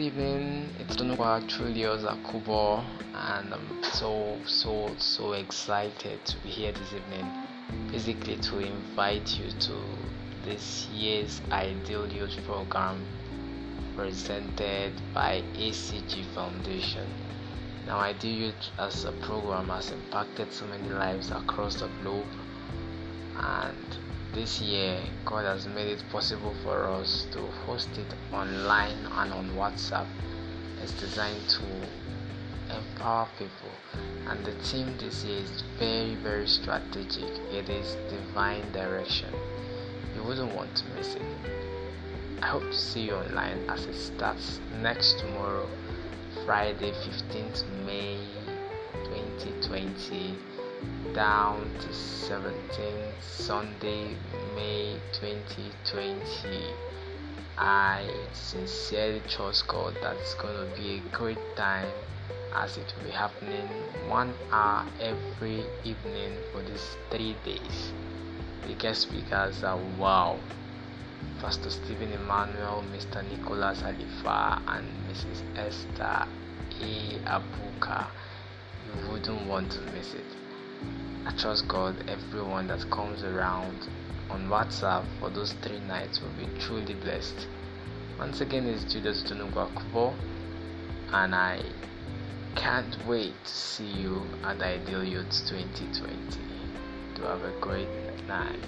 Aqua Julius Akubo, and I'm so so so excited to be here this evening. Basically, to invite you to this year's Ideal Youth program presented by ACG Foundation. Now, Ideal Youth as a program has impacted so many lives across the globe, and this year, God has made it possible for us to host it online and on WhatsApp. It's designed to empower people, and the theme this year is very, very strategic. It is divine direction. You wouldn't want to miss it. I hope to see you online as it starts next tomorrow, Friday, 15th May 2020 down to 17th Sunday, May 2020. I sincerely trust God that it's going to be a great time as it will be happening one hour every evening for these three days. The guest speakers are wow. Pastor Stephen Emmanuel, Mr. Nicholas Alifa, and Mrs. Esther A. Abuka. You wouldn't want to miss it. I trust God everyone that comes around on WhatsApp for those three nights will be truly blessed. Once again, it's Judas Tunugwakubo, and I can't wait to see you at Ideal Youth 2020. To have a great night.